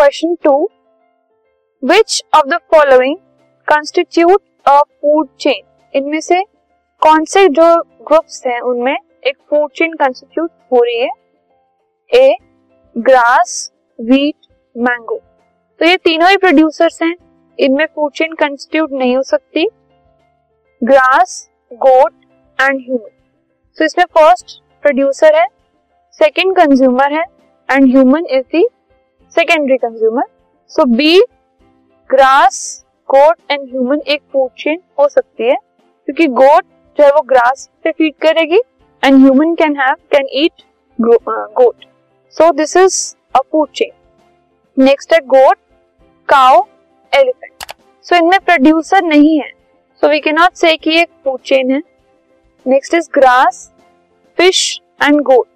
Question two which of the following constitute a food chain इनमें से कौन से जो ग्रुप्स हैं, उनमें एक फ़ूड चेन कंस्टिट्यूट हो रही है? ए ग्रास वीट मैंगो तो ये तीनों ही प्रोड्यूसर्स हैं। इनमें फ़ूड चेन कंस्टिट्यूट नहीं हो सकती। ग्रास गोट एंड ह्यूमन तो इसमें फ़र्स्ट प्रोड्यूसर है सेकंड कंज्यूमर है and human is the secondary consumer so B grass goat and human एक फ़ूड चेन हो सकती है, क्योंकि गोट जो है वो ग्रास पे फ़ीड करेगी and human can have can eat goat so this is a food chain next है गोट काउ एलिफेंट सो इनमें प्रोड्यूसर नहीं है. सो वी के नॉट से कि फ़ूड चेन है. Next is grass fish and goat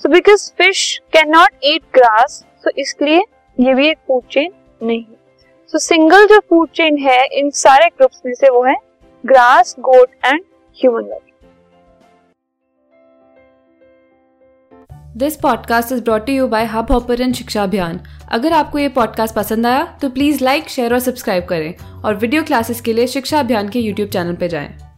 so because fish can not eat grass so इसलिए ये भी एक फ़ूड चेन नहीं है। सो सिंगल जो फ़ूड चेन है, इन सारे ग्रुप्स में से वो है grass goat and human life this podcast is brought you by hub hopper शिक्षा अभियान अगर आपको ये पॉडकास्ट पसंद आया तो प्लीज़ लाइक शेयर और सब्सक्राइब करें। और वीडियो क्लासेस के लिए शिक्षा अभियान के यूट्यूब चैनल पर जाएँ।